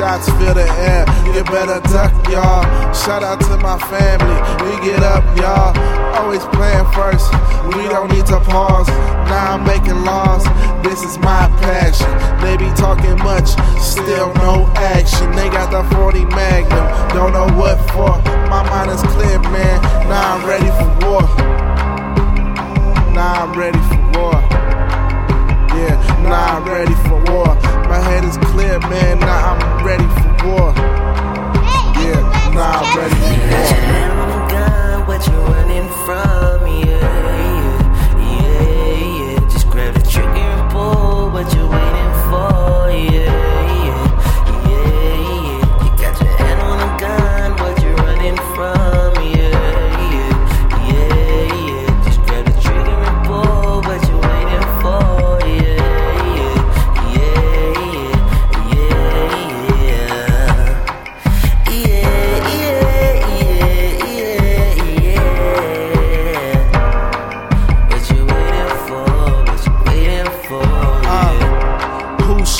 Shots fill the air, you better duck, y'all. Shout out to my family, we get up, y'all. Always playing first, we don't need to pause. Now I'm making laws, this is my passion. They be talking much, still no action. They got the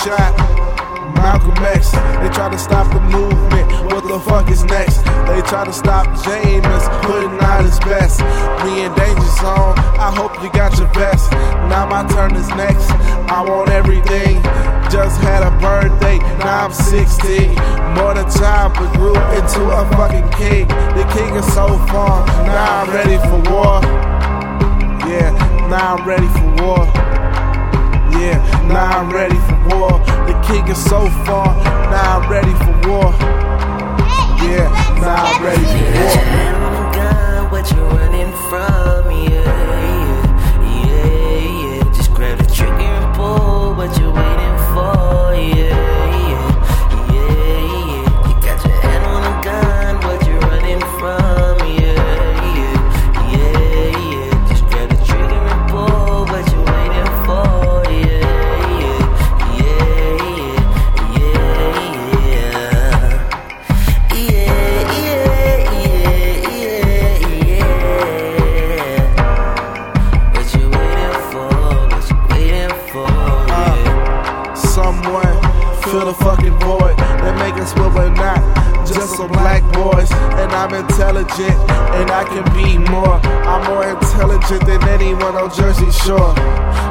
shot Malcolm X? They try to stop the movement. What the fuck is next? They try to stop James putting out his best. Me in danger zone. I hope you got your best. Now my turn is next. I want everything. Just had a birthday. Now I'm 16. More than time, but grew into a fucking king. The king is so far. Now I'm ready for war. Yeah, now I'm ready for war. Yeah, now I'm ready for war. The king is so far. Now I'm ready for war. Yeah, now I'm ready for war. what you running from? Someone fill the fucking void They make us what we're not. Just some black boys, and I'm intelligent, and I can be more. I'm more intelligent than anyone on Jersey Shore.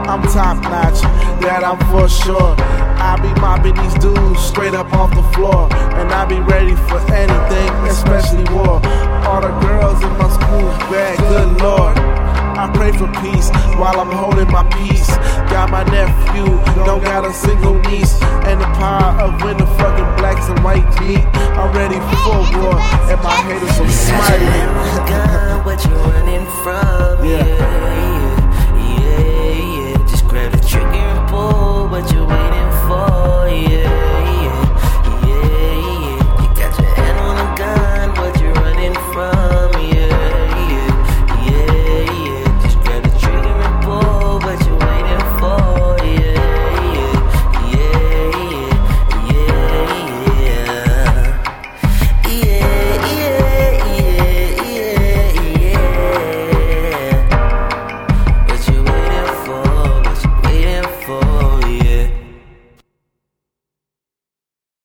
I'm top notch, that I'm for sure. I be mopping these dudes straight up off the floor, and I be ready for anything, especially war. All the girls in my school bag, good lord. I pray for peace while I'm holding my peace. Got my nephew, don't got a single niece. And the power of when the fucking blacks and whites meet.